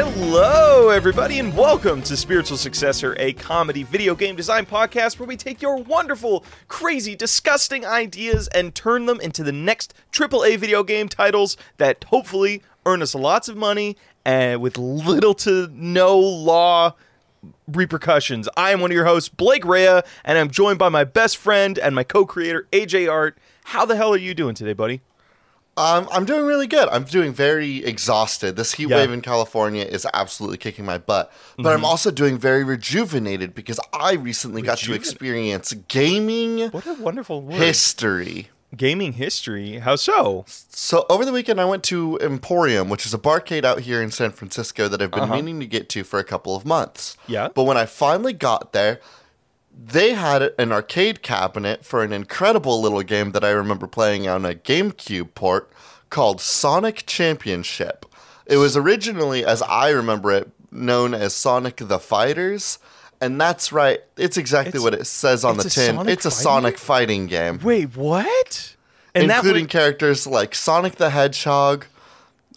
Hello, everybody, and welcome to Spiritual Successor, a comedy video game design podcast where we take your wonderful, crazy, disgusting ideas and turn them into the next AAA video game titles that hopefully earn us lots of money and with little to no law repercussions. I am one of your hosts, Blake Rea, and I'm joined by my best friend and my co-creator, AJ Art. How the hell are you doing today, buddy? Um, I'm doing really good. I'm doing very exhausted. This heat Yeah. wave in California is absolutely kicking my butt. But I'm also doing very rejuvenated because I recently got to experience gaming What a wonderful word. history. Gaming history. How so? So over the weekend, I went to Emporium, which is a barcade out here in San Francisco that I've been meaning to get to for a couple of months. Yeah. But when I finally got there, they had an arcade cabinet for an incredible little game that I remember playing on a GameCube port called Sonic Championship. It was originally, as I remember it, known as Sonic the Fighters. And that's right. It's exactly It's- what it says on the tin. Sonic it's a fighting Sonic fighting game Wait, what? And including that characters like Sonic the Hedgehog,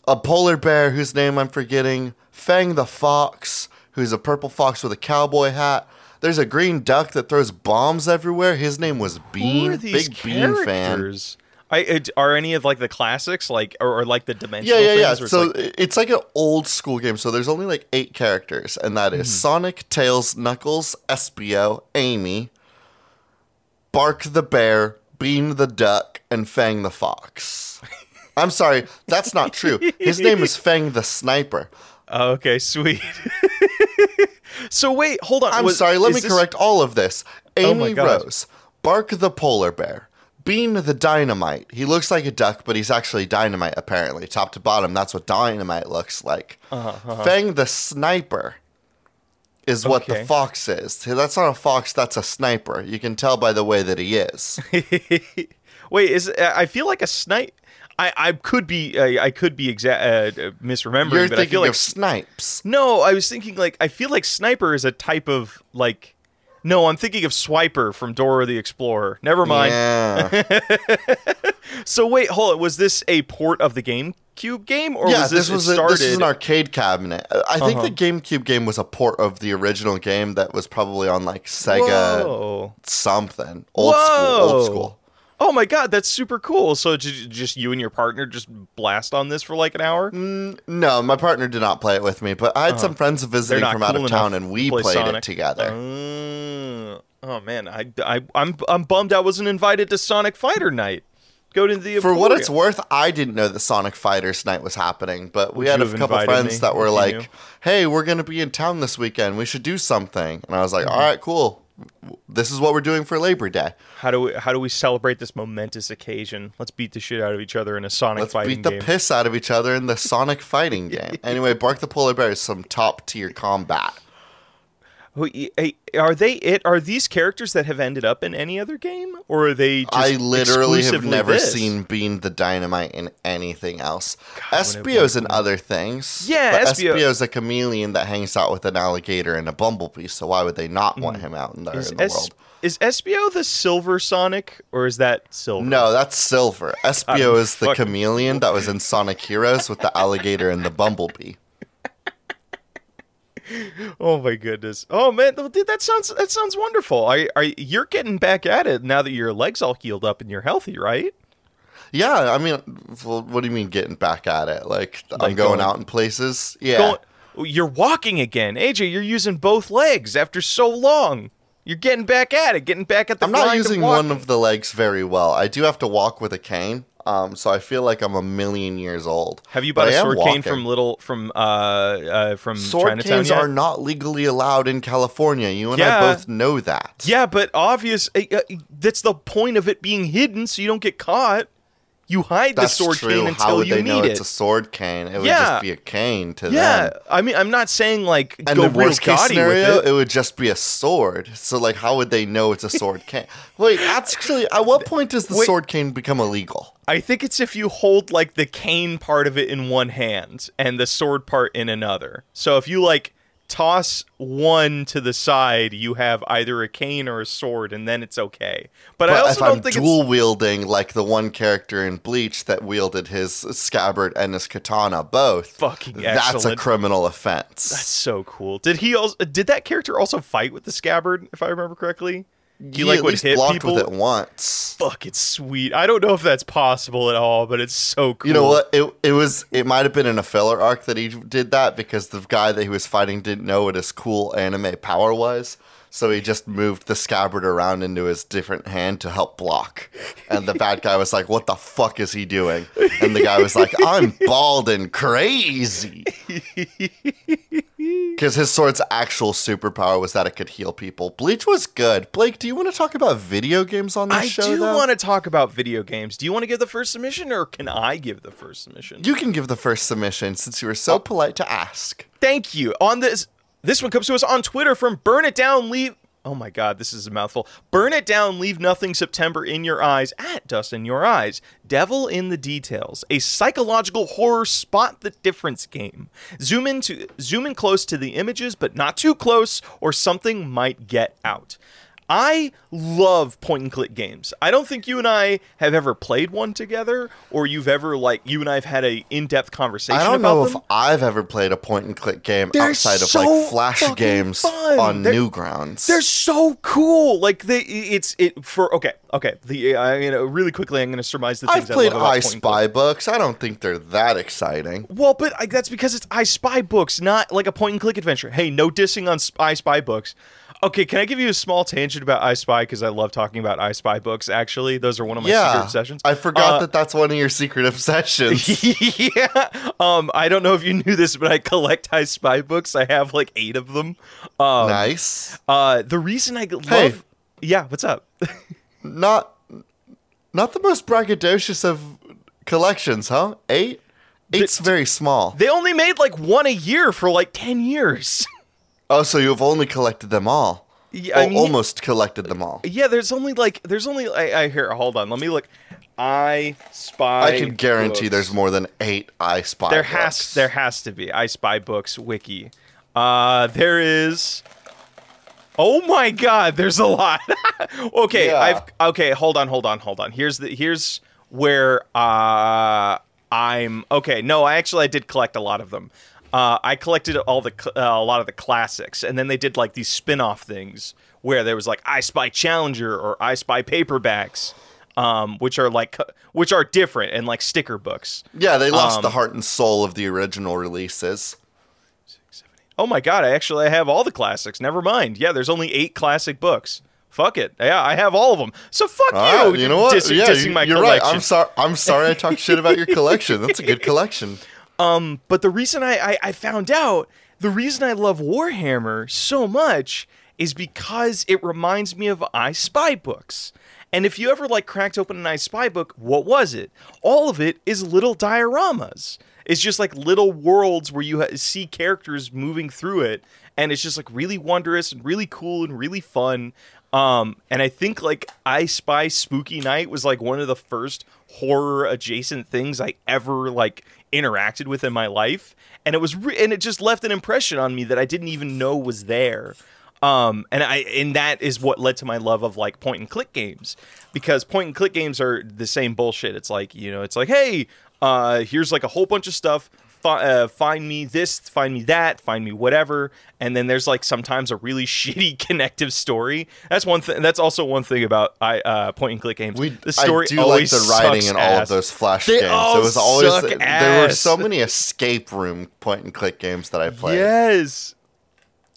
a polar bear whose name I'm forgetting, Fang the Fox, who's a purple fox with a cowboy hat. There's a green duck that throws bombs everywhere. His name was Who Bean. are these Big Bean fan. characters? I, it, are any of like the classics, like or, or like the Yeah, dimensional yeah, yeah. things? or it's So like- it's like an old school game. So there's only like eight characters, and that is Mm-hmm. Sonic, Tails, Knuckles, Espio, Amy, Bark the bear, Bean the duck, and Fang the fox. I'm sorry, that's not true. His name is Fang the sniper. Oh, okay, sweet. so wait, hold on. I'm was- sorry, let me this- correct all of this. Oh Amy God. Rose, Bark the polar bear, Bean the dynamite. He looks like a duck, but he's actually dynamite, apparently. Top to bottom, that's what dynamite looks like. Uh-huh, Fang the sniper is what Okay. the fox is. That's not a fox, that's a sniper. You can tell by the way that he is. Wait, is I feel like a snipe. I, I could be I, I could be exa- uh, misremembering, You're but I thinking feel like snipes. no. I was thinking like I feel like sniper is a type of like. No, I'm thinking of Swiper from Dora the Explorer. Never mind. Yeah. So wait, hold on. Was this a port of the GameCube game, or yeah, was this, this was a, this is an arcade cabinet. Uh, I think Uh-huh. the GameCube game was a port of the original game that was probably on like Sega Whoa. something. Old school, old school. Oh my god, that's super cool. So just you and your partner just blast on this for like an hour? No, my partner did not play it with me, but I had some friends visiting from out of town and we play played Sonic. it together. Uh, oh man, I, I I'm I'm bummed I wasn't invited to Sonic Fighter Night. Go to the For what it's worth, I didn't know that Sonic Fighters Night was happening, but we Would had a couple friends me that were you like, knew? "Hey, we're going to be in town this weekend. We should do something." And I was like, Mm-hmm. "All right, cool. This is what we're doing for Labor Day. How do we how do we celebrate this momentous occasion? Let's beat the shit out of each other in a Sonic Let's fighting beat the game. piss out of each other in the Sonic fighting game." Anyway, Bark the Polar Bear is some top tier combat. Who- Are they it? Are these characters that have ended up in any other game, or are they? Just I literally have never this? seen Bean the Dynamite in anything else. wouldn't Espio's in other things. Yeah, Espio- Espio's a chameleon that hangs out with an alligator and a bumblebee. So why would they not want hmm. him out in the. Is, in the Es- world? is Espio the Silver Sonic, or is that Silver? No, that's Silver. Espio is the chameleon that was in Sonic Heroes with the alligator and the bumblebee. Oh my goodness. Oh man, dude, that sounds that sounds wonderful. I, I you're getting back at it now that your legs all healed up and you're healthy, right? Yeah, I mean, what do you mean getting back at it? Like, I'm Like going going- out in places? Yeah. Going, you're walking again, AJ. You're using both legs after so long. You're getting back at it, getting back at the. I'm not using one of the legs very well. I do have to walk with a cane, um, so I feel like I'm a million years old. Have you bought a I am sword cane from little from uh, uh from Sword Chinatown canes yet? are not legally allowed in California. You and Yeah. I both know that. Yeah, but obvious. Uh, that's the point of it being hidden, so you don't get caught. You hide That's the sword true. cane until How would you they know need it's a sword cane? It would Yeah. just be a cane to them. yeah, them. I mean, I'm not saying like And go the real worst case gaudy scenario, with it. it. would just be a sword. So, like, how would they know it's a sword cane? Wait, actually, at what point does the Wait. sword cane become illegal? I think it's if you hold like the cane part of it in one hand and the sword part in another. So if you like toss one to the side, you have either a cane or a sword, and then it's okay. But, I also don't I'm think dual wielding like the one character in Bleach that wielded his scabbard and his katana both, Fucking that's a criminal offense. That's so cool. Did he also? Did that character also fight with the scabbard? If I remember correctly, he, like at would hit blocked people. with it once. Fuck, it's sweet. I don't know if that's possible at all, but it's so cool. You know what? It it was it might have been in a filler arc that he did that because the guy that he was fighting didn't know what his cool anime power was. So he just moved the scabbard around into his different hand to help block. And the bad guy was like, What the fuck is he doing? And the guy was like, I'm bald and crazy. Because his sword's actual superpower was that it could heal people. Bleach was good. Blake, do you want to talk about video games on this I show? I do want to talk about video games. Do you want to give the first submission, or can I give the first submission? You can give the first submission since you were Oh. so polite to ask. Thank you. On this, this one comes to us on Twitter from Burn It Down. Leave. Oh my God, this is a mouthful. Burn it down. Leave nothing. September in your eyes. At Dust in your eyes. Devil in the details. A psychological horror spot the difference game. Zoom in to zoom in close to the images, but not too close, or something might get out. I love point and click games. I don't think you and I have ever played one together, or you've ever like you and I have had a in-depth conversation. I don't about know them. if I've ever played a point and click game They're outside of like flash games fun. on They're- Newgrounds. They're so cool. Like they, it's it for okay, okay. The I you uh, know really quickly, I'm going to surmise the things I've played I love I Spy books. I don't think they're that exciting. Well, but I, that's because it's I Spy books, not like a point and click adventure. Hey, no dissing on I Spy books. Okay, can I give you a small tangent about I Spy because I love talking about I Spy books. Actually, those are one of my secret obsessions. I forgot Uh, that that's one of your secret obsessions. yeah. Um, I don't know if you knew this, but I collect I Spy books. I have like eight of them. Um, nice. Uh, the reason I love. Hey. Yeah, what's up? Not, not the most braggadocious of collections, huh? Eight. Eight's very small. They only made like one a year for like 10 years. Oh, so you've only collected them all. Yeah, I mean- almost collected them all. yeah, there's only like, there's only, I, I here, hold on, let me look. I Spy. I can guarantee books. there's more than eight I Spy. There books. has, there has to be. I Spy Books wiki. Uh, there is. Oh my god, there's a lot. okay, Yeah. I've okay, hold on, hold on, hold on. Here's the here's where uh I'm okay. No, I actually I did collect a lot of them. Uh, I collected all the cl- uh, a lot of the classics, and then they did like these spin-off things where there was like I Spy Challenger or I Spy paperbacks, um, which are like which are different and like sticker books. Yeah, they lost Um, the heart and soul of the original releases. Oh my god, I actually I have all the classics. Never mind. Yeah, there's only eight classic books. Fuck it. Yeah, I have all of them. So fuck All you. you know what? Yeah, dissing you, my you're right. collection. I'm sorry. I'm sorry. I talked shit about your collection. That's a good collection. But the reason I, I, I found out, the reason I love Warhammer so much is because it reminds me of I Spy books. And if you ever like cracked open an I Spy book, what was it? All of it is little dioramas. It's just like little worlds where you ha- see characters moving through it, and it's just like really wondrous and really cool and really fun. Um, and I think like I Spy Spooky Night was like one of the first horror adjacent things I ever like interacted with in my life, and it was re- and it just left an impression on me that I didn't even know was there. Um, and I and that is what led to my love of like point and click games because point and click games are the same bullshit. It's like you know, it's like hey, uh, here's like a whole bunch of stuff. Fi- uh, find me this, find me that, find me whatever, and then there's like sometimes a really shitty connective story. That's one thing. That's also one thing about I uh, point and click games. We, the story I do like always the writing sucks in all of ass. those flash They games. all It was always suck there were so many escape room point and click games that I played. Yes.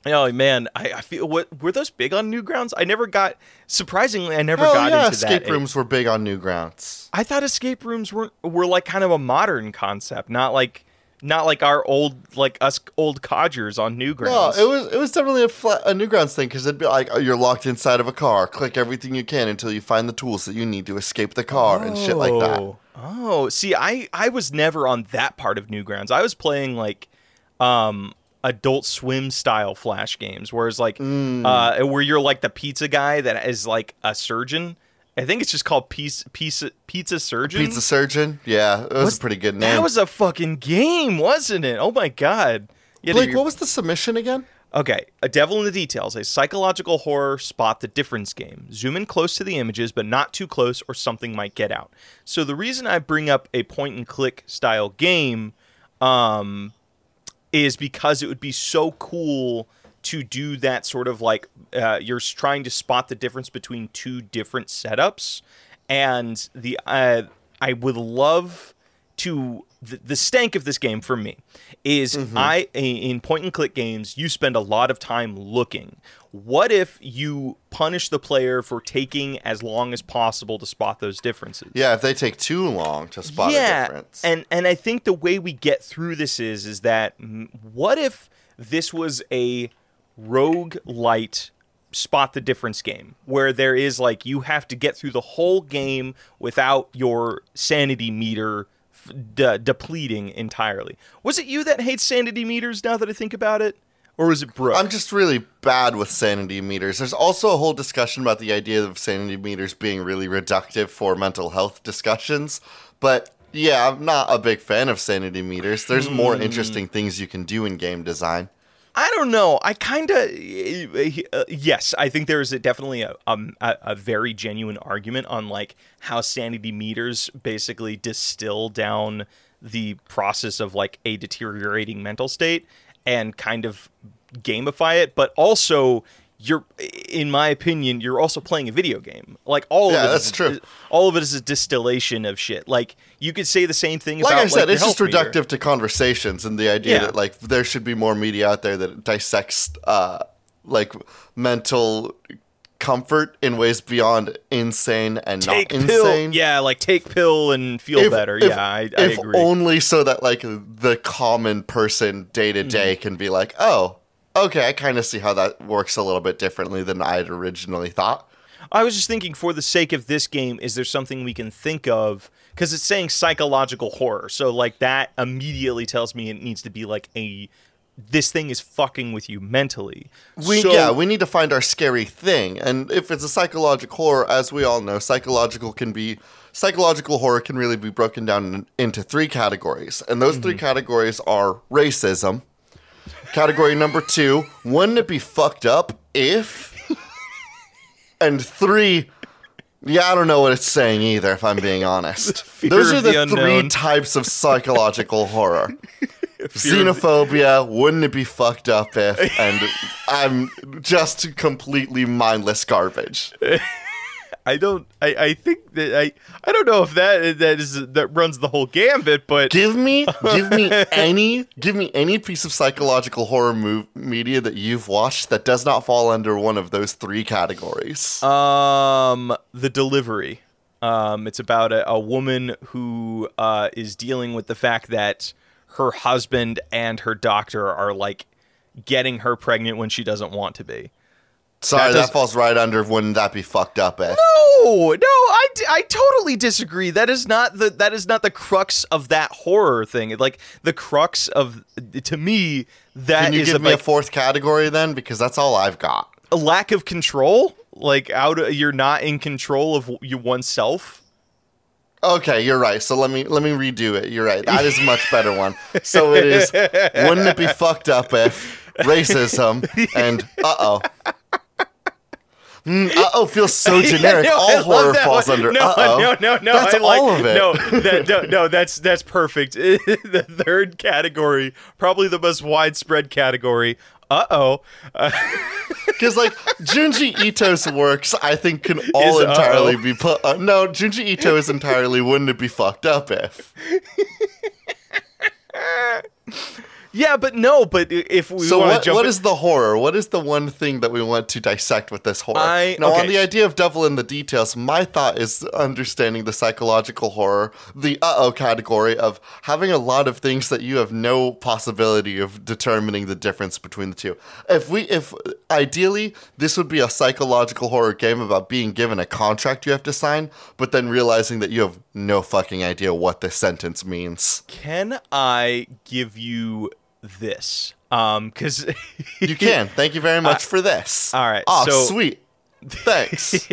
Oh man, I, I feel what were those big on Newgrounds? I never got. Surprisingly, I never Hell got yeah, into escape that. Escape rooms were big on Newgrounds. I thought escape rooms were were like kind of a modern concept, not like not like our old like us old codgers on Newgrounds. No, it was it was definitely a, fla- a Newgrounds thing because it'd be like oh, you're locked inside of a car. Click everything you can until you find the tools that you need to escape the car and shit like that. Oh. Oh, see, I I was never on that part of Newgrounds. I was playing like um adult swim style flash games whereas like Mm. uh where you're like the pizza guy that is like a surgeon. I think it's just called pizza pizza pizza surgeon. Pizza Surgeon, yeah, it was What's- a pretty good name. That was a fucking game, wasn't it? Oh my god. Blake, you're- what was the submission again? Okay, A Devil in the Details, a psychological horror spot the difference game. Zoom in close to the images, but not too close or something might get out. So the reason I bring up a point and click style game um, is because it would be so cool to do that sort of like uh, you're trying to spot the difference between two different setups, and the uh, I would love to the, the stank of this game for me is I in point and click games you spend a lot of time looking. What if you punish the player for taking as long as possible to spot those differences? Yeah, if they take too long to spot a difference. And and I think the way we get through this is is that mm, what if this was a roguelite spot the difference game where there is like you have to get through the whole game without your sanity meter f- de- depleting entirely. Was it you that hates sanity meters now that I think about it? Or was it Brooke? I'm just really bad with sanity meters. There's also a whole discussion about the idea of sanity meters being really reductive for mental health discussions. But yeah, I'm not a big fan of sanity meters. There's Hmm. more interesting things you can do in game design. I don't know. I kind of uh, yes. I think there is a, definitely a, um, a a very genuine argument on like how sanity meters basically distill down the process of like a deteriorating mental state and kind of gamify it, but also you're in my opinion you're also playing a video game like all Yeah, of it that's is- true. all of it is a distillation of shit like you could say the same thing Like about I said, your it's just health meter. reductive to conversations and the idea Yeah. that like there should be more media out there that dissects uh like mental comfort in ways beyond insane and take not pill insane. yeah like take pill and feel If- better if- yeah i, I if agree only so that like the common person day to Mm-hmm. day can be like, oh, okay, I kind of see how that works a little bit differently than I had originally thought. I was just thinking, for the sake of this game, is there something we can think of? Because it's saying psychological horror, so like that immediately tells me it needs to be like a this thing is fucking with you mentally. We So- yeah, we need to find our scary thing, and if it's a psychological horror, as we all know, psychological can be psychological horror can really be broken down in, into three categories, and those Mm-hmm. three categories are racism. Category number two, wouldn't it be fucked up if? and three, yeah, I don't know what it's saying either, if I'm being honest. Those are the, the three types of psychological horror. Fear Xenophobia, wouldn't it be fucked up if? And I'm just completely mindless garbage. I don't. I, I think that I. I don't know if that that is that runs the whole gambit, but Give me, give me any, give me any piece of psychological horror move, media that you've watched that does not fall under one of those three categories. Um, the delivery. Um, it's about a, a woman who uh, is dealing with the fact that her husband and her doctor are like getting her pregnant when she doesn't want to be. Sorry, that that, falls right under. Wouldn't that be fucked up if? No, no, I, d- I totally disagree. That is not the that is not the crux of that horror thing. Like the crux of to me that Can you is give me like a fourth category then? Because that's all I've got. a lack of control. Like out, of, you're not in control of you oneself. Okay, you're right. So let me let me redo it. You're right. That is a much better one. So it is. Wouldn't it be fucked up if racism and uh oh. Mm, uh oh feels so generic. no, I all horror falls one. under no, uh oh. no, no, no. That's I like, all of it. No, that, no, no, that's that's perfect. the third category, probably the most widespread category. Uh oh. Because like Junji Ito's works, I think can all Is entirely uh-oh. be put. Uh, no, Junji Ito is entirely. Wouldn't it be fucked up if? Yeah, but no, but if we So want what, what in- is the horror? What is the one thing that we want to dissect with this horror? I- now, on the idea of devil in the details, my thought is understanding the psychological horror, the uh-oh category of having a lot of things that you have no possibility of determining the difference between the two. If we, if ideally, this would be a psychological horror game about being given a contract you have to sign, but then realizing that you have no fucking idea what this sentence means. Can I give you this? Um, because You can. Thank you very much for this. all right, Oh, so- sweet. Thanks.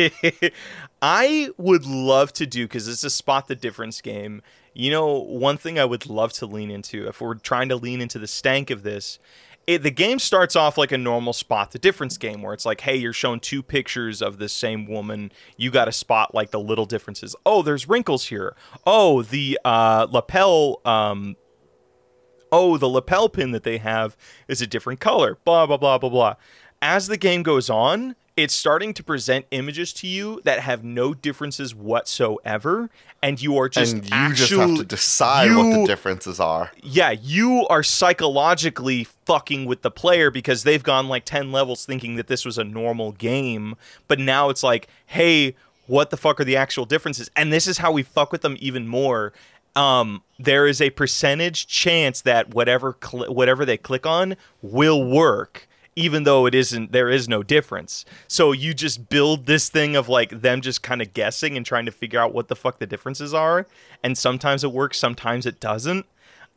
I would love to do because it's a spot the difference game. You know, one thing I would love to lean into if we're trying to lean into the stank of this it, the game starts off like a normal spot the difference game where it's like, hey, you're shown two pictures of the same woman. You got to spot like the little differences. Oh, there's wrinkles here. Oh, the uh, lapel. Um, oh, the lapel pin that they have is a different color. Blah blah blah blah blah. As the game goes on, it's starting to present images to you that have no differences whatsoever, and you are just and you just have to decide what the differences are. yeah, you are psychologically fucking with the player because they've gone like 10 levels thinking that this was a normal game, but now it's like, hey, what the fuck are the actual differences? And this is how we fuck with them even more. Um, there is a percentage chance that whatever cl- whatever they click on will work even though it isn't there is no difference so you just build this thing of like them just kind of guessing and trying to figure out what the fuck the differences are and sometimes it works sometimes it doesn't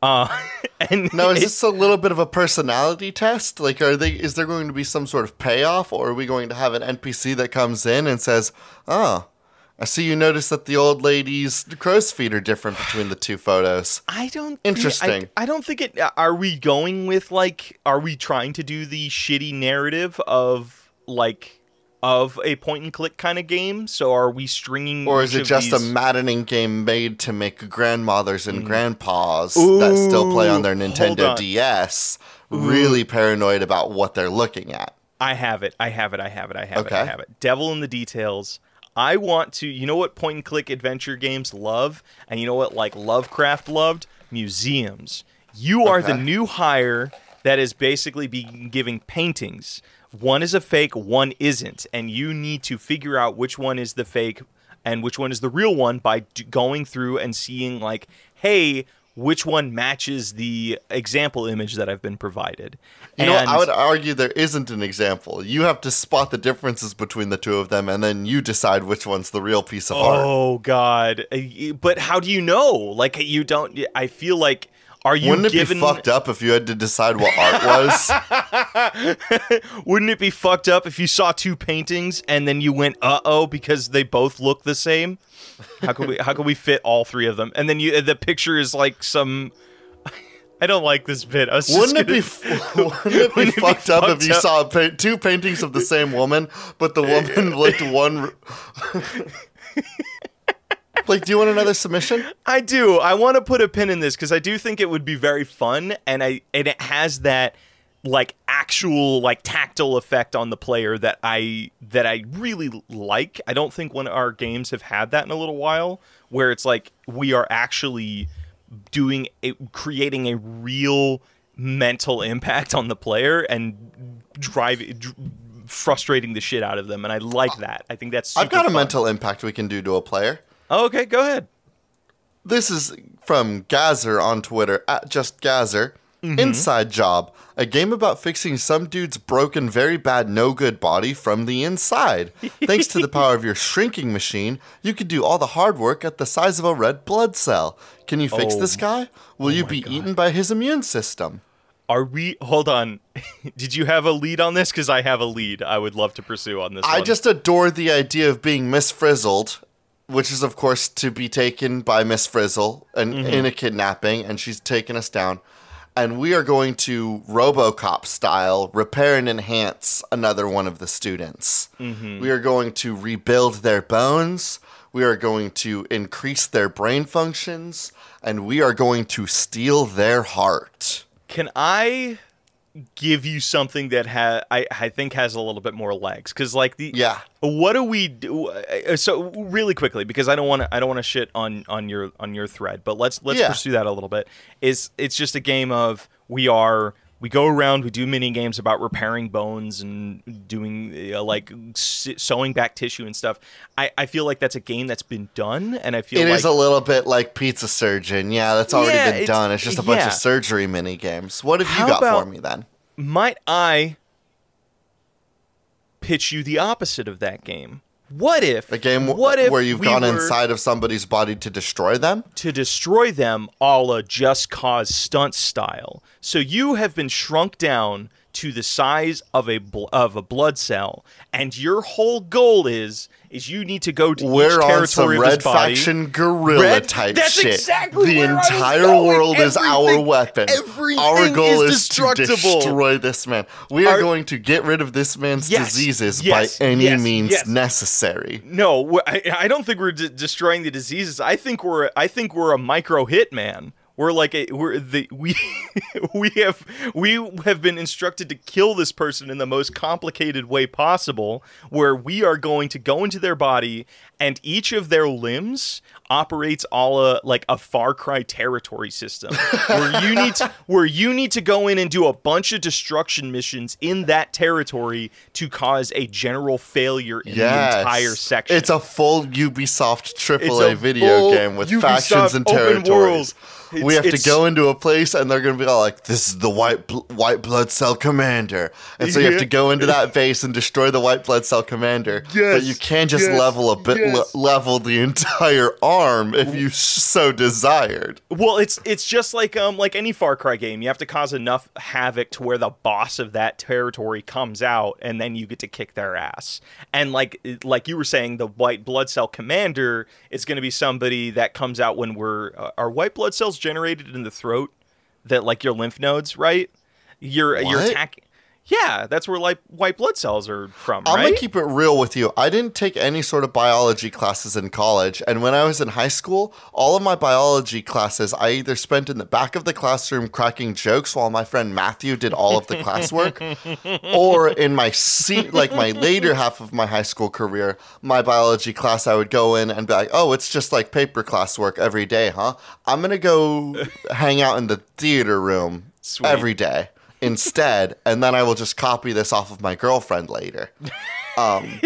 uh, and Now, is this a little bit of a personality test? Like, are they? Is there going to be some sort of payoff, or are we going to have an NPC that comes in and says, "Oh, I see you notice that the old lady's crow's feet are different between the two photos." I don't. Interesting. I, I don't think it. Uh, are we going with like? Are we trying to do the shitty narrative of like of a point and click kind of game? So are we stringing? Or is it just a maddening game made to make grandmothers and mm. grandpas that still play on their Nintendo on. DS really paranoid about what they're looking at? I have it. I have it. I have it. I have it. I have it. Devil in the details. I want to. You know what point and click adventure games love, and you know what like Lovecraft loved museums. You are the new hire that is basically being giving paintings. One is a fake, one isn't, and you need to figure out which one is the fake and which one is the real one by d- going through and seeing like, hey, which one matches the example image that I've been provided. You know. I would argue there isn't an example. You have to spot the differences between the two of them, and then you decide which one's the real piece of art. Oh God! Uh, But how do you know? Like you don't. I feel like are you Wouldn't it given? be fucked up if you had to decide what art was? Wouldn't it be fucked up if you saw two paintings and then you went uh oh because they both look the same? How can we how can we fit all three of them? And then you the picture is like some. I don't like this bit. I was Wouldn't it gonna- be wouldn't it be Wouldn't it be fucked up if you up? saw pa- two paintings of the same woman, but the woman looked one? Like, do you want another submission? I do. I want to put a pin in this because I do think it would be very fun, and I and it has that like actual like tactile effect on the player that I that I really like. I don't think one of our games have had that in a little while, where it's like we are actually doing a, creating a real mental impact on the player and driving. Dr- frustrating the shit out of them and i like uh, that i think that's I've got a fun. mental impact we can do to a player. Oh, okay go ahead This is from Gazer on Twitter at just Gazer. Mm-hmm. Inside Job, a game about fixing some dude's broken, very bad, no good body from the inside. Thanks to the power of your shrinking machine, you can do all the hard work at the size of a red blood cell. Can you fix Oh. this guy? Will you be eaten by his immune system? Are we? Hold on. Did you have a lead on this? Because I have a lead. I would love to pursue on this. I one. just adore the idea of being Miss Frizzled, which is, of course, to be taken by Miss Frizzle and Mm-hmm. in a kidnapping, and she's taken us down. And we are going to Robocop style repair and enhance another one of the students. Mm-hmm. We are going to rebuild their bones. We are going to increase their brain functions. And we are going to steal their heart. Can I give you something that ha- I I think has a little bit more legs? Because like the Yeah. What do we do? uh, So really quickly, because I don't want to I don't want to shit on on your on your thread, but let's let's Yeah. pursue that a little bit. Is it's just a game of we are. We go around, we do mini games about repairing bones and doing uh, like sewing back tissue and stuff. I, I feel like that's a game that's been done, and I feel It like is a little bit like Pizza Surgeon. Yeah, that's already Yeah, been it's- done. It's just a bunch of surgery mini games. What have How you got for me then? might I pitch you the opposite of that game? What if A game w- What if where you've we gone inside of somebody's body to destroy them? to destroy them, a la Just Cause stunt style? So you have been shrunk down to the size of a bl- of a blood cell, and your whole goal is is you need to go to each We're on some territory red faction guerrilla Red- type that's shit. exactly the where I was entire going. world is our Everything- weapon. everything our goal is is, to destructible. destroy this man. We are Our- going to get rid of this man's Yes, diseases yes, by any yes, means necessary. No, I, I don't think we're de- destroying the diseases. I think we're I think we're a micro hitman. We're like a we're the we we have we have been instructed to kill this person in the most complicated way possible where we are going to go into their body and each of their limbs operates all a like a Far Cry territory system where you need to, where you need to go in and do a bunch of destruction missions in that territory to cause a general failure in Yes. the entire section. It's a full Ubisoft AAA video game with Ubisoft factions and territories. we have to go into a place and they're going to be all like, "This is the white bl- white blood cell commander," and so you have to go into that base and destroy the white blood cell commander. but you can't just yes, level a bit yes. le- level the entire arm if you so desired. Well, it's it's just like um like any Far Cry game. You have to cause enough havoc to where the boss of that territory comes out, and then you get to kick their ass. And like like you were saying, the white blood cell commander is going to be somebody that comes out when we're uh, are white blood cells generated in the throat that like your lymph nodes, right? You're you're attacking. Yeah, that's where like white blood cells are from, I'm right? gonna keep it real with you. I didn't take any sort of biology classes in college, and when I was in high school, all of my biology classes I either spent in the back of the classroom cracking jokes while my friend Matthew did all of the classwork, or in my seat, like my later half of my high school career, my biology class I would go in and be like, "Oh, it's just like paper classwork every day, huh? I'm gonna go hang out in the theater room Sweet. every day." Instead, and then I will just copy this off of my girlfriend later. Um,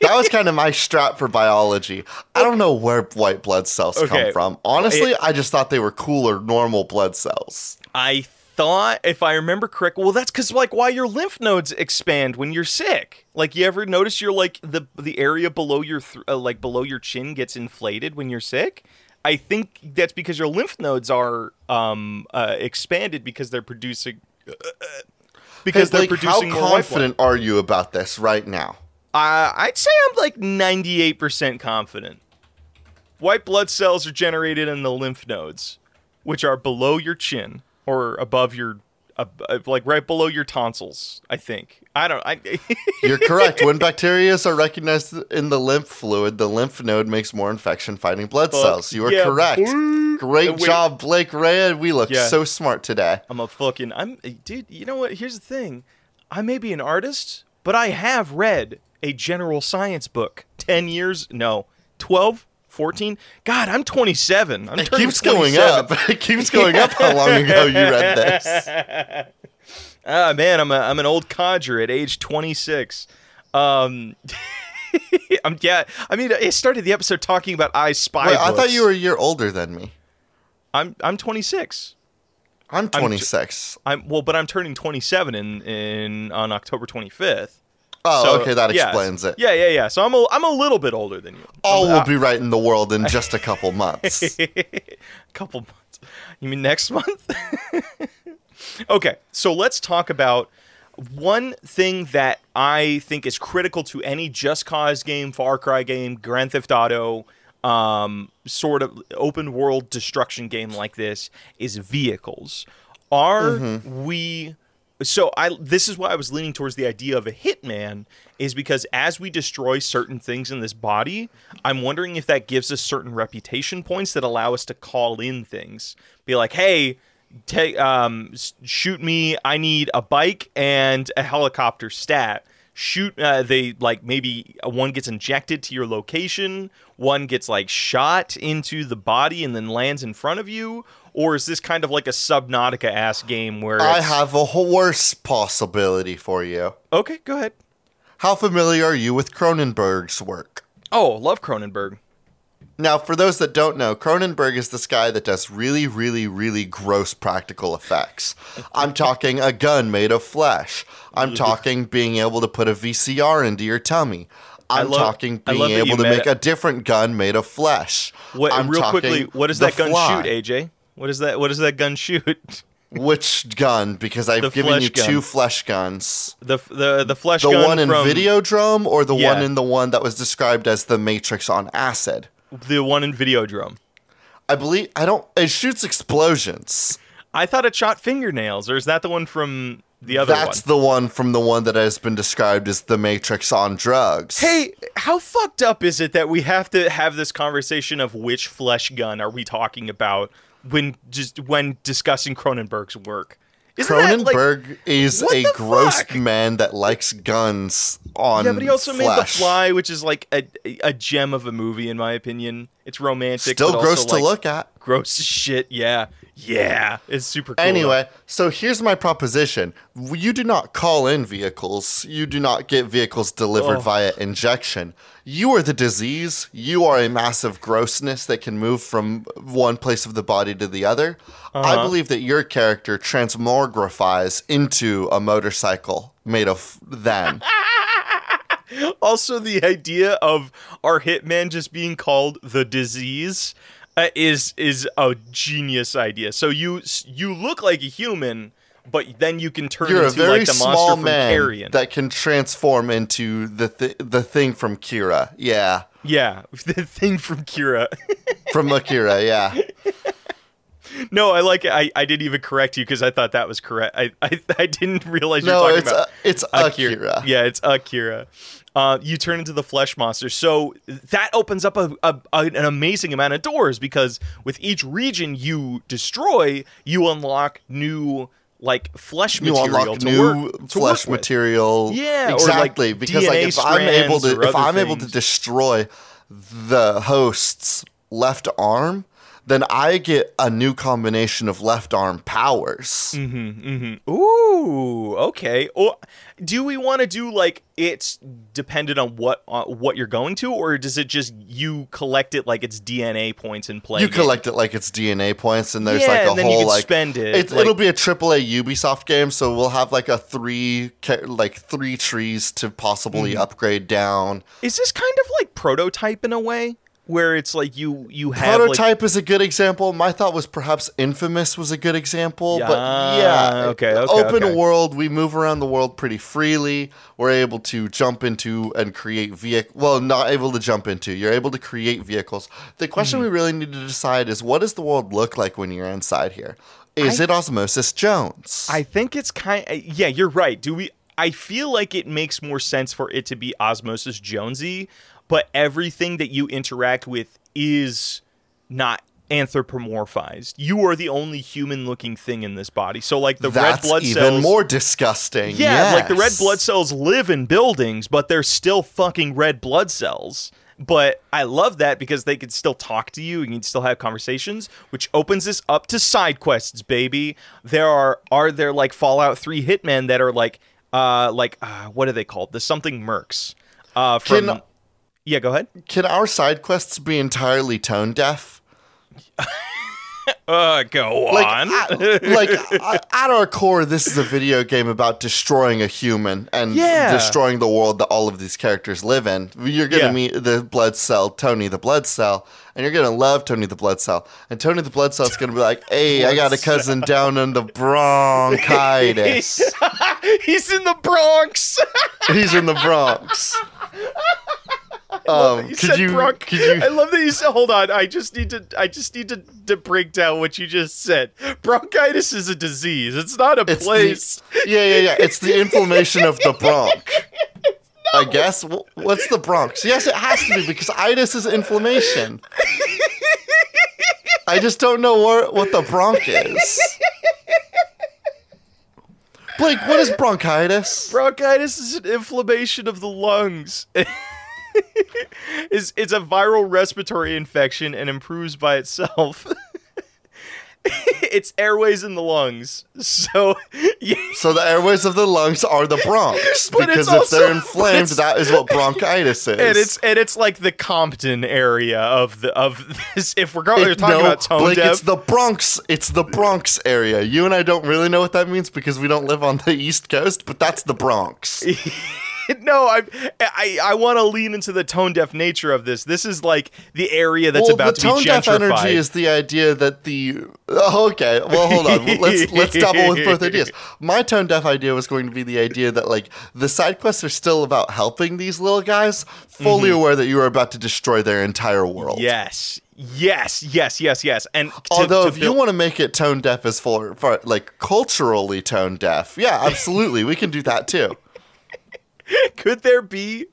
that was kind of my strap for biology. I don't know where white blood cells Okay. come from. Honestly, I just thought they were cooler normal blood cells. I thought, if I remember correct, well, that's because like why your lymph nodes expand when you're sick. Like, you ever notice your like the the area below your th- uh, like below your chin gets inflated when you're sick? I think that's because your lymph nodes are um uh, expanded because they're producing because Hey, they're Blake, producing how confident are you about this right now? Uh, I'd say I'm like 98% confident. White blood cells are generated in the lymph nodes, which are below your chin or above your, uh, like right below your tonsils. I think. I don't. I. You're correct. when bacteria are recognized in the lymph fluid, the lymph node makes more infection-fighting blood cells. You are yeah, correct. Great Wait. job, Blake Ray. We look Yeah. so smart today. I'm a fucking. I'm dude. You know what? Here's the thing. I may be an artist, but I have read a general science book. Ten years? No. 12? 14? God, I'm 27. I'm It keeps going up. It keeps going up. How long ago you read this? Ah, man, I'm a, I'm an old codger at age 26. Um, I'm yeah. I mean, I started the episode talking about I Spy. Wait, I thought you were a year older than me. I'm I'm 26. I'm 26. I'm well, but I'm turning 27 in in on October 25th. Oh, So, okay, that yeah. explains it. Yeah, yeah, yeah. So I'm a I'm a little bit older than you. All will be right in the world in just a couple months. A couple months. You mean next month? okay, so let's talk about one thing that I think is critical to any Just Cause game, Far Cry game, Grand Theft Auto, um, sort of open world destruction game like this is vehicles. Are we so I this is why I was leaning towards the idea of a hitman is because as we destroy certain things in this body, I'm wondering if that gives us certain reputation points that allow us to call in things. Be like, "Hey, take um shoot me. I need a bike and a helicopter stat." Shoot uh, they like maybe one gets injected to your location, one gets like shot into the body and then lands in front of you, or is this kind of like a Subnautica ass game where I it's- have a worse possibility for you. Okay, go ahead. How familiar are you with Cronenberg's work? Oh, love Cronenberg. Now, for those that don't know, Cronenberg is this guy that does really, really, really gross practical effects. I'm talking a gun made of flesh. I'm talking being able to put a VCR into your tummy. I'm love- talking being love that you able to make a different gun made of flesh. What I'm real quickly, what does that gun Fly. shoot, AJ? What does that what does that gun shoot? Which gun? Because I've The given you gun. two flesh guns. The the the flesh The gun one in from, Videodrome or the Yeah. one in the one that was described as the Matrix on acid? the one in Videodrome. I believe I don't it shoots explosions. I thought it shot fingernails, or is that the one from the other That's one? the one from the one that has been described as the Matrix on drugs. Hey, how fucked up is it that we have to have this conversation of which flesh gun are we talking about when just when discussing Cronenberg's work? Isn't that, like- Cronenberg is a gross fuck? man that likes guns on yeah, but he also made The. Fly, which is like a a gem of a movie in my opinion. It's romantic, Still gross to look at. Gross as shit. Yeah, yeah, it's super. cool, Anyway, so here's my proposition. You do not call in vehicles. You do not get vehicles delivered Oh. via injection. You are the disease. You are a massive grossness that can move from one place of the body to the other. I Uh-huh. believe that your character transmogrifies into a motorcycle made of them. Also, the idea of our hitman just being called the disease uh, is is a genius idea. So you you look like a human, but then you can turn You're a into very like the monster small from man Carrion. that can transform into the th- the thing from Kira. Yeah, yeah, the thing from Kira. from Akira. Yeah. no, I like it. I, I didn't even correct you because I thought that was correct. I I, I didn't realize you were No, talking it's about. uh, it's Akira. Yeah, it's Akira. Uh, you turn into the flesh monster. So that opens up a, a, a- an amazing amount of doors because with each region you destroy, you unlock new like flesh you material unlock to new work, flesh material. Yeah, or, like, exactly. because like if I'm able to if I'm able to destroy the host's left arm, then I get a new combination of left arm powers. Mm-hmm. Ooh, okay. Or do we want to do like it's dependent on what uh, what you're going to, or does it just you collect it like it's DNA points and play? You game? collect it like it's DNA points, and there's Yeah, like a and then you whole can like spend it, It's, like- it'll be a AAA Ubisoft game, so we'll have like a three like three trees to possibly Mm-hmm. upgrade down. Is this kind of like prototype in a way, where it's like you you have like, Prototype is a good example. My thought was perhaps Infamous was a good example, but Yeah, yeah, okay, okay, open okay. world. We move around the world pretty freely. We're able to jump into and create vehicle. Well, not able to jump into. You're able to create vehicles. The question Mm-hmm. we really need to decide is what does the world look like when you're inside here? Is I- it Osmosis Jones? I think it's kind. Yeah, you're right. Do we? I feel like it makes more sense for it to be Osmosis Jonesy, but everything that you interact with is not anthropomorphized. You are the only human-looking thing in this body. So, like the That's red blood even cells. Even more disgusting. Yeah, like the red blood cells live in buildings, but they're still fucking red blood cells. But I love that because they can still talk to you and you can still have conversations, which opens this up to side quests, baby. There are are there like Fallout 3 hitmen that are like uh like uh, what are they called? The something mercs. Uh from Can- Yeah, go ahead. Can our side quests be entirely tone deaf? Uh go like, on. like at at our core, this is a video game about destroying a human and Yeah. destroying the world that all of these characters live in. You're gonna Yeah. meet the blood cell, Tony the blood cell, and you're gonna love Tony the blood cell. And Tony the blood cell is gonna be like, "Hey, I got a cousin down in the bronchitis. He's in the Bronx. He's in the Bronx." Um, You could said you? bronch- Could you? I love that you said. Hold on, I just need to. I just need to, to break down what you just said. Bronchitis is a disease. It's not a It's place. the yeah, yeah, yeah. It's the inflammation of the bronch. I guess. What's the bronx? Yes, it has to be because itis is inflammation. I just don't know what what the bronch is. Blake, what is bronchitis? Bronchitis is an inflammation of the lungs. it's, it's a viral respiratory infection and improves by itself. it's airways in the lungs. So, yeah, So the airways of the lungs are the bronx because if also- they're inflamed, that is what bronchitis is. and it's and it's like the Compton area of the of this. If we're going, It- talking no, about tone Blake, deaf. it's the Bronx. It's the Bronx area. You and I don't really know what that means because we don't live on the East Coast, but that's the Bronx. no, I I, I want to lean into the tone deaf nature of this. This is like the area that's well, about the to be tone deaf gentrified. energy is the idea that the oh, okay. Well, hold on. let's let's double with both ideas. My tone deaf idea was going to be the idea that like the side quests are still about helping these little guys, fully mm-hmm. aware that you are about to destroy their entire world. yes, yes, yes, yes, yes. And to- Although, to if you want to make it tone deaf as for, for like culturally tone deaf, yeah, absolutely, we can do that too. could there be?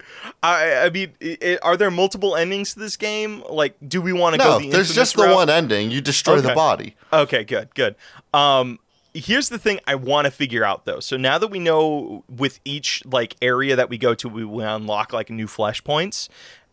I I mean, i- i- are there multiple endings to this game? Like, do we want to go No, the there's just the one ending. You destroy the body. Okay, good, good. Um, here's the thing I want to figure out though. So now that we know with each like area that we go to, we will unlock like new flesh points.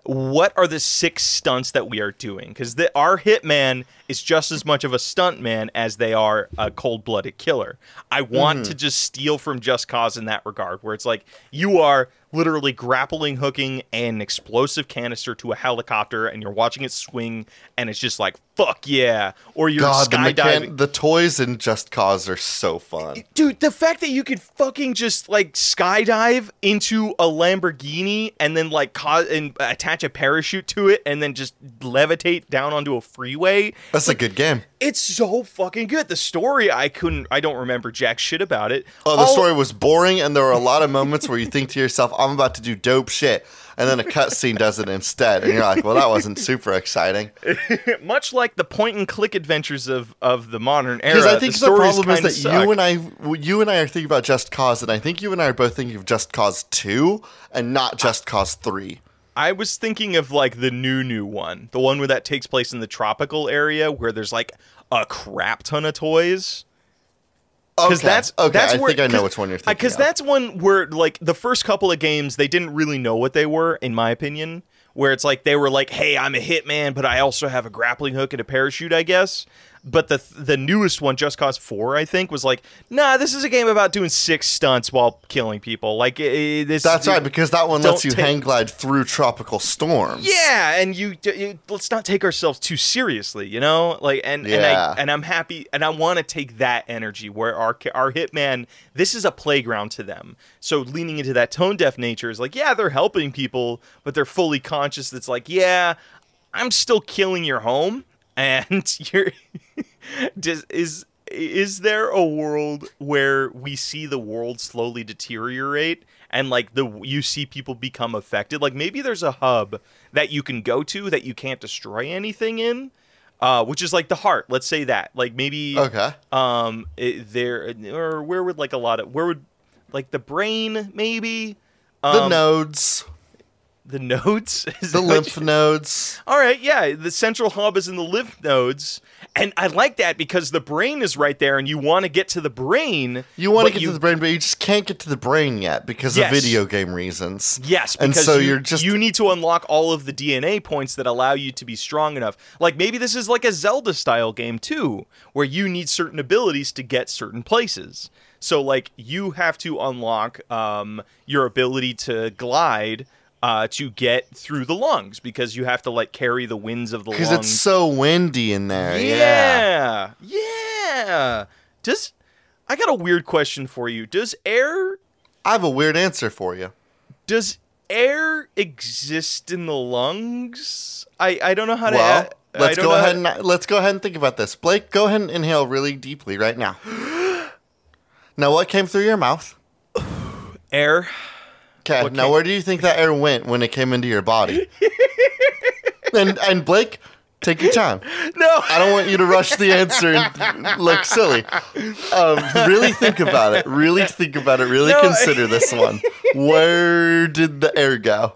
What are the six stunts that we are doing? Because our hitman is just as much of a stuntman as they are a cold-blooded killer. I want Mm-hmm. to just steal from Just Cause in that regard, where it's like you are literally grappling hooking an explosive canister to a helicopter, and you're watching it swing, and it's just like fuck yeah, or you're God, the, skydiving. mechan- the toys in Just Cause are so fun. Dude, the fact that you could fucking just like skydive into a Lamborghini and then like cause and attach a parachute to it and then just levitate down onto a freeway. That's a good game. It's so fucking good. The story I couldn't I don't remember jack shit about it. Oh, the All- story was boring, and there were a lot of moments where you think to yourself, "I'm about to do dope shit," and then a cutscene does it instead, and you're like, "Well, that wasn't super exciting." much like the point and click adventures of of the modern era. Because I think the, stories problem is that suck. you and I, you and I are thinking about Just Cause, and I think you and I are both thinking of Just Cause Two and not Just Cause Three. I was thinking of like the new new one, the one where that takes place in the tropical area where there's like a crap ton of toys. Okay, that's okay. that's I where, think I know which one you're thinking. Because that's one where like the first couple of games they didn't really know what they were, in my opinion. Where it's like they were like, "Hey, I'm a hitman, but I also have a grappling hook and a parachute, I guess." But the the newest one, Just Cause Four, I think, was like, "Nah, this is a game about doing six stunts while killing people." Like this. That's right, because that one lets you take- hang glide through tropical storms. Yeah, and you, you let's not take ourselves too seriously, you know. Like, and and Yeah. I and I'm happy, and I want to take that energy where our our hitman, this is a playground to them. So leaning into that tone deaf nature is like, yeah, they're helping people, but they're fully conscious. That's like, yeah, I'm still killing your home, and you're does is. Is there a world where we see the world slowly deteriorate and like the you see people become affected? Like maybe there's a hub that you can go to that you can't destroy anything in, uh, which is like the heart. Let's say that. Like maybe Okay. um it, there or where would like a lot of where would like the brain maybe The um, nodes, the nodes Is the lymph you- nodes. all right, yeah, the central hub is in the lymph nodes, and I like that because the brain is right there, and you want to get to the brain. You want to get to the brain, but you just can't get to the brain yet because Yes. of video game reasons. Yes, and so you, you're just you need to unlock all of the DNA points that allow you to be strong enough. Like maybe this is like a Zelda style game too, where you need certain abilities to get certain places. So like you have to unlock um, your ability to glide uh, to get through the lungs because you have to like carry the winds of the lungs. because it's so windy in there. Yeah. yeah, yeah. Does I got a weird question for you? Does air I have a weird answer for you. does air exist in the lungs? I, I don't know how to. Well, let's go ahead how- and let's go ahead and think about this. Blake, go ahead and inhale really deeply right now. now, what came through your mouth? air. Okay, now where do you think that air went when it came into your body? and and Blake, take your time. No, I don't want you to rush the answer and look silly. Um, really think about it. Really think about it. Really No, consider this one. Where did the air go?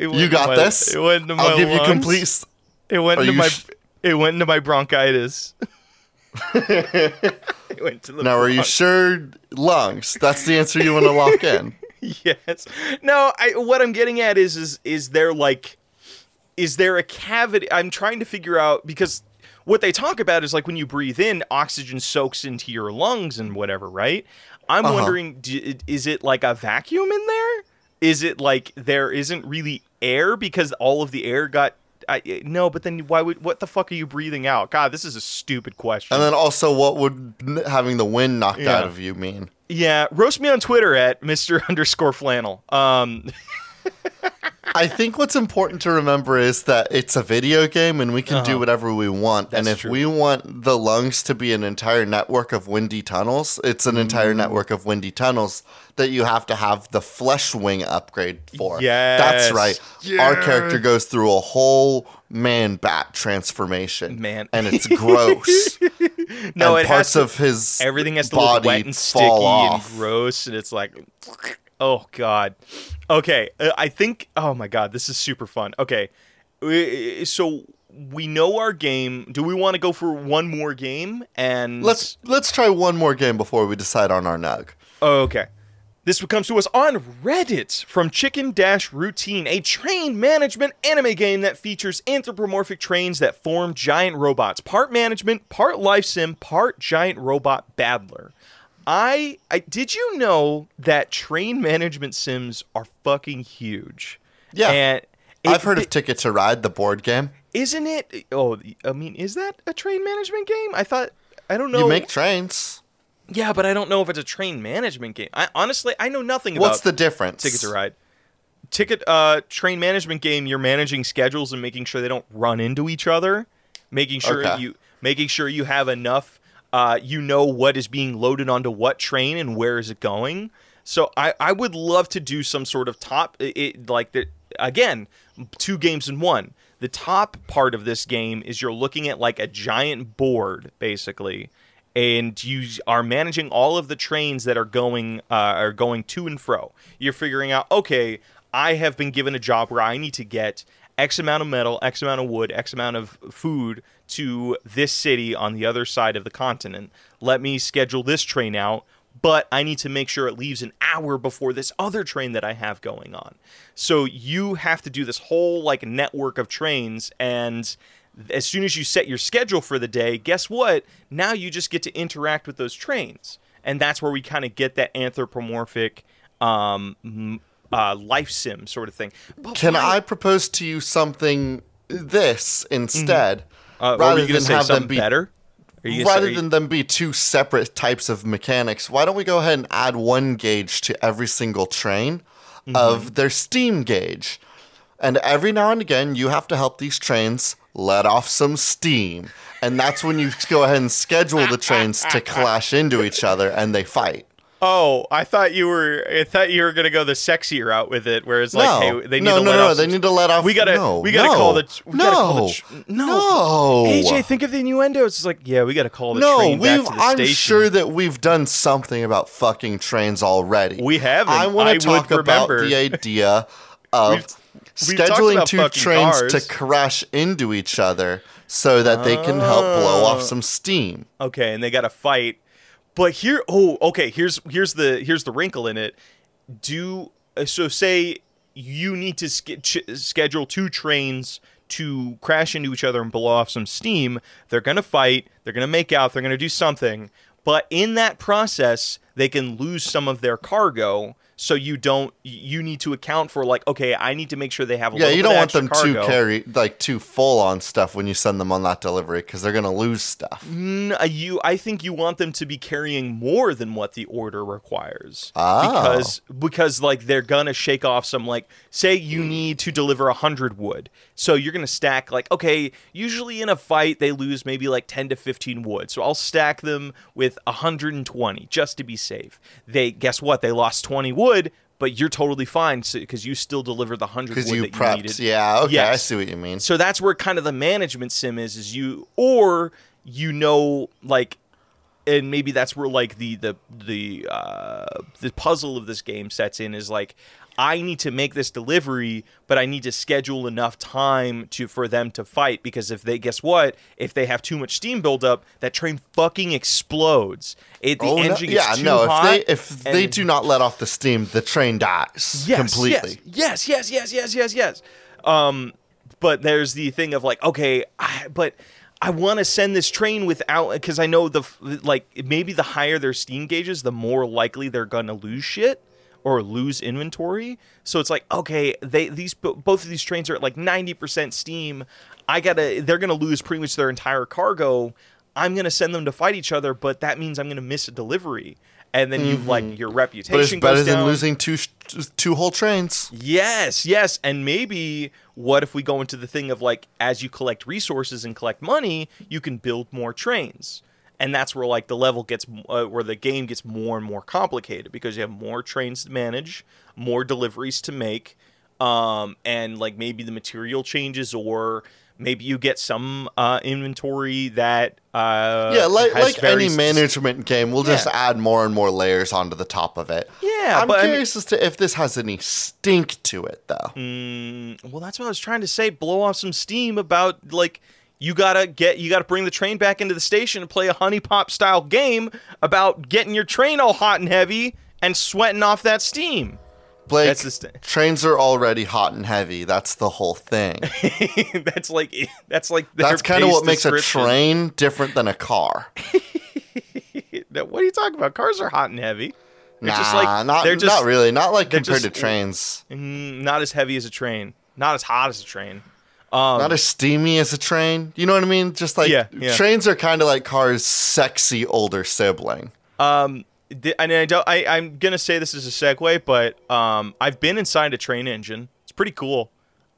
You got my- this. It went into my I'll give you complete. It went Are into my. sh- it went into my bronchitis. it went to the. Now, are you sure lungs? That's the answer you want to lock in. yes. No, I what I'm getting at is is is there like is there a cavity I'm trying to figure out because what they talk about is like when you breathe in oxygen soaks into your lungs and whatever, right? I'm Uh-huh. wondering d- is it like a vacuum in there? Is it like there isn't really air because all of the air got I, no, but then why would what the fuck are you breathing out? God, this is a stupid question. And then also, what would having the wind knocked Yeah. out of you mean? Yeah, roast me on Twitter at Mr. underscore flannel. Um, I think what's important to remember is that it's a video game and we can do whatever we want. and Uh-huh. If true. we want the lungs to be an entire network of windy tunnels, it's an entire Mm. network of windy tunnels that you have to have the flesh wing upgrade for. Yes. That's right. Our character goes through a whole man bat transformation. Man. And it's gross. No, it parts has to, of his everything has to look wet and sticky fall and gross, and it's like, oh god. Okay, uh, I think. Oh my god, this is super fun. Okay, Uh, so we know our game. Do we want to go for one more game? And Let's let's try one more game before we decide on our nug. Okay. This comes to us on Reddit from Chicken Dash Routine, a train management anime game that features anthropomorphic trains that form giant robots. Part management, part life sim, part giant robot battler. I, I did you know that train management sims are fucking huge? Yeah. and it- I've heard of Ticket to Ride, the board game. Isn't it? Oh, I mean, is that a train management game? I thought. I don't know. You make trains. Yeah, but I don't know if it's a train management game. I honestly, I know nothing about. What's the difference? Ticket to Ride. Ticket uh train management game, you're managing schedules and making sure they don't run into each other, making sure Okay. you making sure you have enough uh you know what is being loaded onto what train and where is it going. So I I would love to do some sort of top it, like the again, two games in one. The top part of this game is you're looking at like a giant board basically and you are managing all of the trains that are going uh, are going to and fro. You're figuring out, okay, I have been given a job where I need to get X amount of metal, X amount of wood, X amount of food to this city on the other side of the continent. Let me schedule this train out, but I need to make sure it leaves an hour before this other train that I have going on. So you have to do this whole like network of trains and as soon as you set your schedule for the day, guess what? Now you just get to interact with those trains. And that's where we kind of get that anthropomorphic um, uh, life sim sort of thing. But Can why- I propose to you something this instead? Uh, rather than have them be better? Rather say- than them be two separate types of mechanics, why don't we go ahead and add one gauge to every single train Mm-hmm. of their steam gauge? And every now and again, you have to help these trains let off some steam. And that's when you go ahead and schedule the trains to clash into each other and they fight. Oh, I thought you were. I thought you were gonna go the sexy route with it, where it's like, hey, they need no, to no, let no. off They need to let off. We gotta, no, we gotta no, call the, we no, gotta call the, tr- no, no. AJ, think of the innuendos. It's like, yeah, we gotta call the No, train back to the I'm station. sure that we've done something about fucking trains already. We haven't. I want to talk about remember. the idea of We've- we've talked scheduling two trains cars. to crash into each other so that they can help blow off some steam. okay, and they got to fight. But here, oh, okay. Here's here's the here's the wrinkle in it. Do uh, so. Say you need to ch- schedule two trains to crash into each other and blow off some steam. They're gonna fight. They're gonna make out. They're gonna do something. But in that process, they can lose some of their cargo. So you don't. You need to account for like, okay, I need to make sure they have a Yeah, you don't want them cargo. to carry like too full on stuff when you send them on that delivery because they're gonna lose stuff. Uh, you I think you want them to be carrying more than what the order requires. Oh. Because because like they're gonna shake off some like say you need to deliver a hundred wood. So you're gonna stack like, okay, usually in a fight they lose maybe like ten to fifteen wood. So I'll stack them with hundred and twenty just to be safe. They guess what? They lost twenty wood, but you're totally fine because you still deliver the hundred wood you that you prepped. needed. yeah, okay, I see what you mean. So that's where kind of the management sim is is you or you know like and maybe that's where like the the the uh the puzzle of this game sets in is like I need to make this delivery, but I need to schedule enough time to for them to fight because if they guess what, if they have too much steam buildup, that train fucking explodes. It the Oh, no- engine yeah, gets too much. Yeah, no. hot. If they if they do not let off the steam, the train dies yes, completely. Yes, yes, yes, yes, yes, yes, yes. Um, but there's the thing of like, okay, I, but I want to send this train without because I know the like maybe the higher their steam gauges, the more likely they're gonna lose shit or lose inventory. So it's like, okay, they these both of these trains are at like ninety percent steam. I gotta, they're gonna lose pretty much their entire cargo. I'm going to send them to fight each other, but that means I'm going to miss a delivery. And then you've like mm-hmm. your reputation But it's better than losing two two whole trains. Yes, yes. And maybe what if we go into the thing of like, as you collect resources and collect money, you can build more trains. And that's where like the level gets, uh, where the game gets more and more complicated because you have more trains to manage, more deliveries to make, um, and like maybe the material changes or maybe you get some uh, inventory that uh, Yeah, like has like any management game, we'll just add more and more layers onto the top of it. Yeah, I'm but I mean- curious as to if this has any stink to it, though. Mm, well, that's what I was trying to say. Blow off some steam about like you gotta get you gotta bring the train back into the station and play a HuniePop style game about getting your train all hot and heavy and sweating off that steam. Blake, That's the st- trains are already hot and heavy. That's the whole thing. that's like that's like That's kind of what makes a train different than a car. Now, What are you talking about? Cars are hot and heavy. They're nah, just like not they're just not really. Not like compared just- to trains. mm, not as heavy as a train, not as hot as a train. Um, Not as steamy as a train. You know what I mean? Just like Yeah, yeah. trains are kind of like cars' sexy older sibling. Um, and I don't. I, I'm gonna say this is a segue, but um, I've been inside a train engine. It's pretty cool.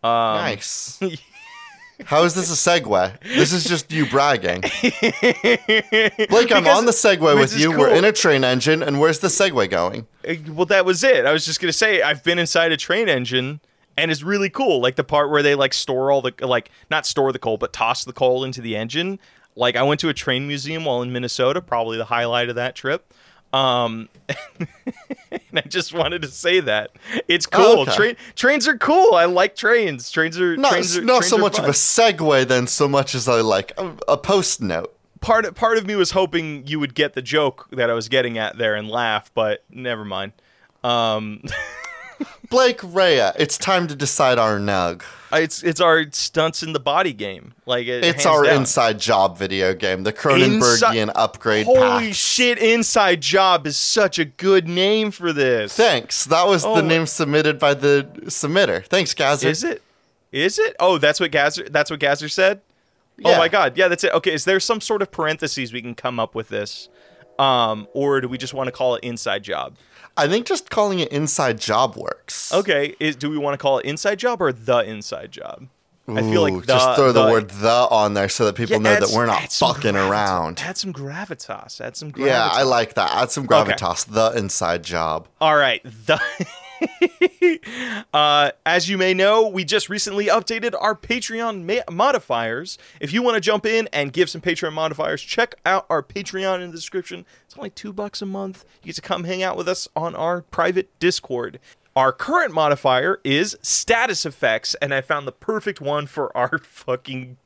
Um, nice. How is this a segue? This is just you bragging. Blake, I'm Because- on the segue with you. We're in a train engine, and where's the segue going? Uh, Well, that was it. I was just gonna say I've been inside a train engine, and it's really cool. Like the part where they like store all the like not store the coal, but toss the coal into the engine. Like I went to a train museum while in Minnesota, probably the highlight of that trip. Um, and I just wanted to say that it's cool. okay. Train trains are cool. I like trains. Trains are Not, trains are, not so much fun. of a segue, then, so much as I like a, a post note. part of, part of me was hoping you would get the joke that I was getting at there and laugh, but never mind. Um, Blake Rhea, it's time to decide our nug. it's it's our stunts in the body game. Like it, It's our down. inside job video game, the Cronenbergian Insi- upgrade Holy pack. shit! Inside Job is such a good name for this. Thanks. That was Oh the name submitted by the submitter. Thanks, Gazer. Is it? Is it? Oh, that's what Gazer. That's what Gazer said. Oh my god! Yeah, that's it. Okay, is there some sort of parentheses we can come up with this, um, or do we just want to call it Inside Job? I think just calling it inside job works. Okay, is, do we want to call it Inside Job or the Inside Job? I feel like the, just throw the, the- word "the" on there so that people Yeah, know that we're not fucking gravitas- around. Add some gravitas. Add some gravitas. Yeah, I like that. Add some gravitas. The inside job. All right. The uh, as you may know, we just recently updated our Patreon ma- modifiers. If you want to jump in and give some Patreon modifiers, check out our Patreon in the description. It's only two bucks a month. You get to come hang out with us on our private Discord. Our current modifier is status effects, and I found the perfect one for our fucking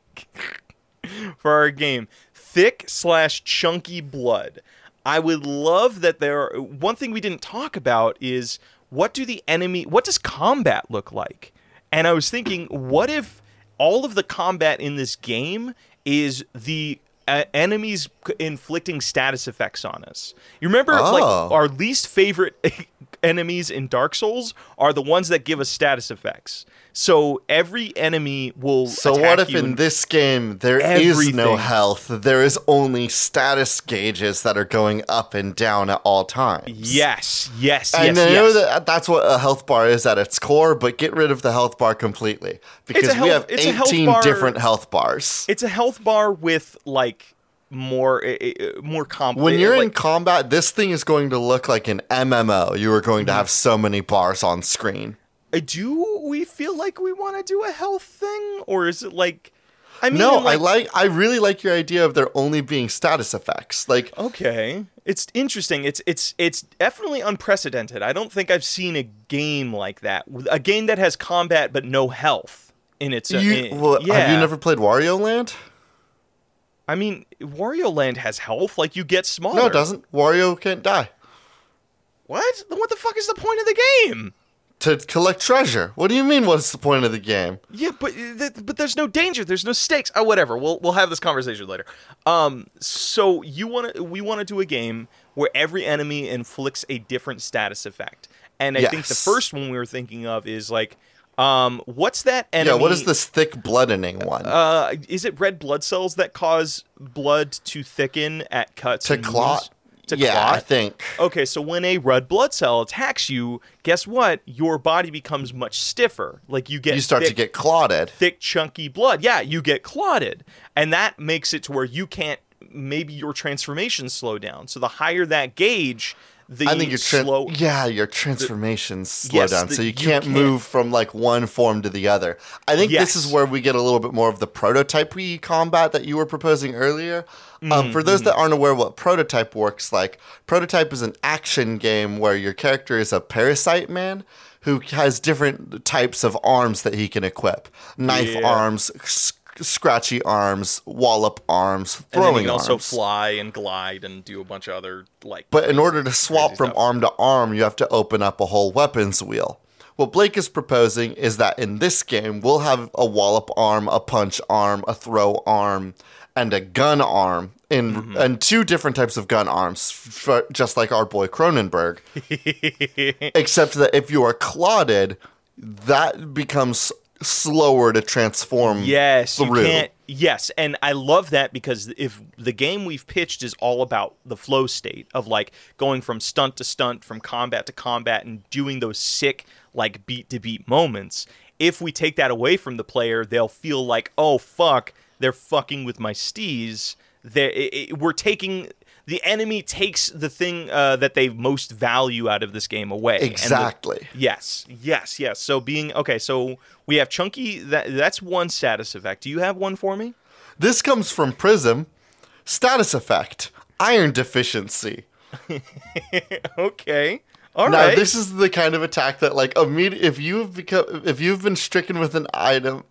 for our game. Thick slash chunky blood. I would love that there. One thing we didn't talk about is what do the enemy, what does combat look like? And I was thinking, what if all of the combat in this game is the uh, enemies inflicting status effects on us? You remember, like Oh. our least favorite enemies in Dark Souls are the ones that give us status effects. So every enemy will. So what if in this game there is no health? There is only status gauges that are going up and down at all times. Yes, yes, And yes, I know yes. that that's what a health bar is at its core, but get rid of the health bar completely because we health- have a health 18 bar- different health bars. it's a health bar with like more uh, uh, more complex. When you're in combat, this thing is going to look like an MMO. You are going to Mm-hmm. have so many bars on screen. do we feel like we want to do a health thing, or is it like? I mean, No, in, I like I really like your idea of there only being status effects. Like Okay, it's interesting. It's it's it's definitely unprecedented. I don't think I've seen a game like that. A game that has combat but no health in its. you, in- well, yeah. have you never played Wario Land? I mean, Wario Land has health. Like you get smaller. No, it doesn't. Wario can't die. What? Then What the fuck is the point of the game? To collect treasure. What do you mean what's the point of the game? Yeah, but th- but there's no danger. There's no stakes. Oh, whatever. We'll we'll have this conversation later. Um, so you want to we want to do a game where every enemy inflicts a different status effect, and I think the first one we were thinking of is like Um, what's that enemy? Yeah, what is this thick bloodening one? Uh, is it red blood cells that cause blood to thicken at cuts? to clot? To yeah, clot? I think. Okay, so when a red blood cell attacks you, guess what? Your body becomes much stiffer. Like you get You start to get clotted. thick, chunky blood. Yeah, you get clotted, and that makes it to where you can't. Maybe your transformations slow down. So the higher that gauge, the I think your tran- slow. yeah, your transformations slow Yes, down, the- so you you can't, can't- move from like one form to the other. I think this is where we get a little bit more of the prototype we combat that you were proposing earlier. Mm-hmm, Um, for those that aren't aware what prototype works like, prototype is an action game where your character is a parasite man who has different types of arms that he can equip: knife Yeah. arms. Scratchy arms, wallop arms, and then throwing you can also arms. fly and glide and do a bunch of other like. But in order to swap from stuff. arm to arm, you have to open up a whole weapons wheel. What Blake is proposing is that in this game, we'll have a wallop arm, a punch arm, a throw arm, and a gun arm, in Mm-hmm. and two different types of gun arms, f- just like our boy Cronenberg. Except that if you are clotted, that becomes slower to transform. Yes, you can't. Yes, and I love that because if the game we've pitched is all about the flow state of like going from stunt to stunt, from combat to combat, and doing those sick like beat to beat moments. If we take that away from the player, they'll feel like, oh fuck, they're fucking with my steez. They, it, it- we're taking the enemy takes the thing uh, that they most value out of this game away. And the- Exactly. Yes, yes, yes. So being okay, so we have chunky. That that's one status effect. Do you have one for me? This comes from Prism. Status effect: iron deficiency. Okay, all now right. this is the kind of attack that like immediate if you've become if you've been stricken with an item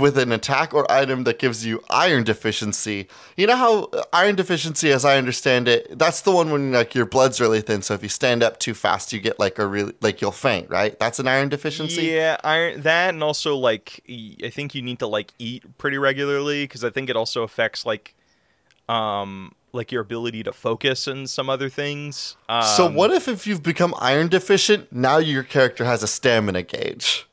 with an attack or item that gives you iron deficiency. You know how iron deficiency as i understand it that's the one when like your blood's really thin so if you stand up too fast you get like a really like you'll faint right? That's an iron deficiency? Yeah, iron that, and also like I think you need to like eat pretty regularly because I think it also affects like, um, like your ability to focus and some other things. Um, so what if if you've become iron deficient now your character has a stamina gauge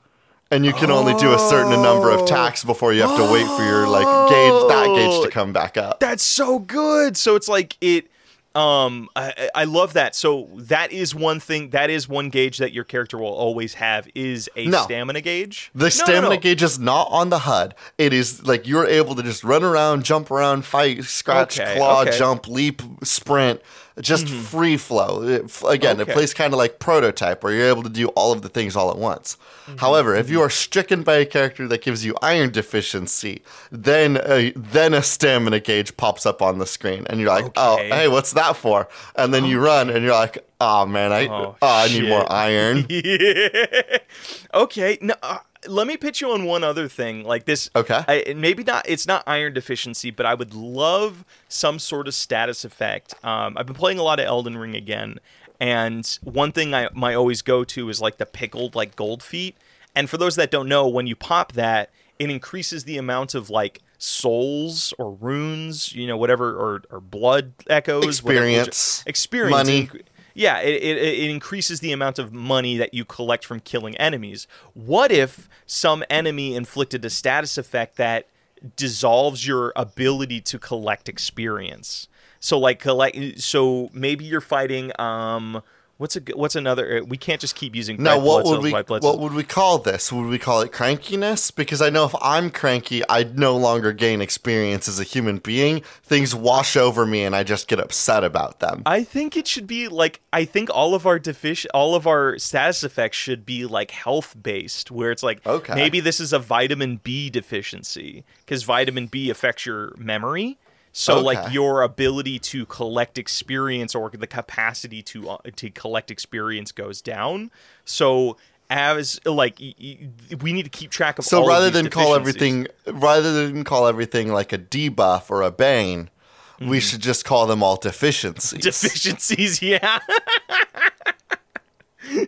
and you can only do a certain number of attacks before you have to wait for your like gauge that gauge to come back up That's so good. So it's like it. Um, I, I love that. So that is one thing. That is one gauge that your character will always have is a No. stamina gauge. The No, stamina no. gauge is not on the HUD. It is like you're able to just run around, jump around, fight, scratch, Okay, claw, okay. Jump, leap, sprint, just free flow. It- again, Okay. it plays kind of like prototype where you're able to do all of the things all at once. Mm-hmm. However, if you are stricken by a character that gives you iron deficiency, then a, then a stamina gauge pops up on the screen, and you're like, "Oh, hey, what's that for?" And then you run, and you're like, "Oh man, I Oh, oh, I need more iron." Yeah. Okay. No, uh, let me pitch you on one other thing. Like this. Okay. I, maybe not. It's not iron deficiency, but I would love some sort of status effect. Um, I've been playing a lot of Elden Ring again, and one thing I my always go to is like the pickled like gold feet. And for those that don't know, when you pop that, it increases the amount of like souls or runes, you know, whatever, or, or blood echoes, whatever- Experience, experience, money. Yeah, it, it, it increases the amount of money that you collect from killing enemies. What if some enemy inflicted a status effect that dissolves your ability to collect experience? So like collect. So maybe you're fighting. Um, what's a what's another? We can't just keep using. Red what would cells, we what would we call this? Would we call it crankiness? Because I know if I'm cranky, I no longer gain experience as a human being. Things wash over me, and I just get upset about them. I think it should be like I think all of our defici- all of our status effects should be like health based, where it's like Okay. maybe this is a vitamin B deficiency because vitamin B affects your memory. So like your ability to collect experience or the capacity to uh, to collect experience goes down. So as like y- y- we need to keep track of. so all of rather these than call everything, rather than call everything like a debuff or a bane, we should just call them all deficiencies. deficiencies yeah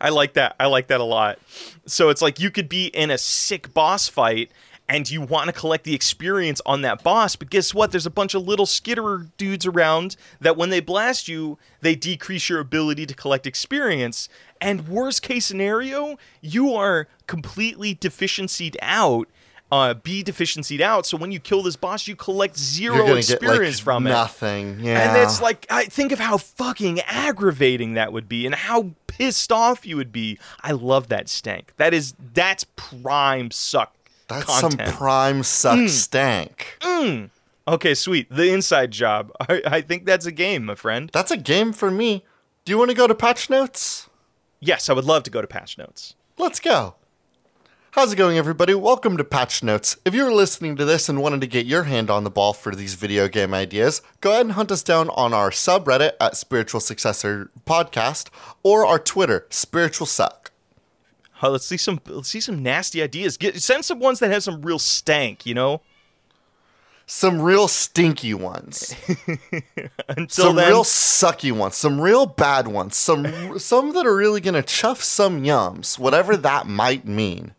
i like that i like that a lot so it's like you could be in a sick boss fight and you want to collect the experience on that boss. But guess what? There's a bunch of little skitterer dudes around that when they blast you, they decrease your ability to collect experience. And worst case scenario, you are completely deficiencyed out. Uh, be deficiencyed out. So when you kill this boss, you collect 0 You're experience get like from it. nothing. Yeah, And it's like, I think of how fucking aggravating that would be, and how pissed off you would be. I love that stank. That is that's prime suck. That's content. some prime suck mm. stank. Mm. Okay, sweet. The inside job. I, I think that's a game, my friend. That's a game for me. Do you want to go to patch notes? Yes, I would love to go to patch notes. Let's go. How's it going, everybody? Welcome to Patch Notes. If you're listening to this and wanted to get your hand on the ball for these video game ideas, go ahead and hunt us down on our subreddit at Spiritual Successor Podcast or our Twitter, Spiritual Suck. Uh, let's see some. Let's see some nasty ideas. Get send some ones that have some real stank. You know. Some real stinky ones, Until some then, real sucky ones, some real bad ones, some some that are really gonna chuff some yums, whatever that might mean.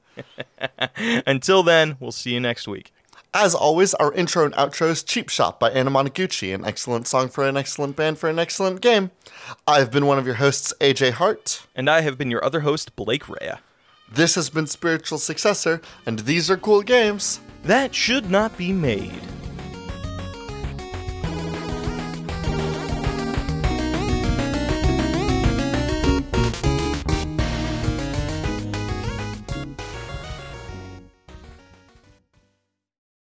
until then, we'll see you next week. As always, our intro and outro is Cheap Shot by Anna Monoguchi, an excellent song for an excellent band for an excellent game. I've been one of your hosts, AJ Hart. And I have been your other host, Blake Rea. This has been Spiritual Successor, and these are cool games. That should not be made.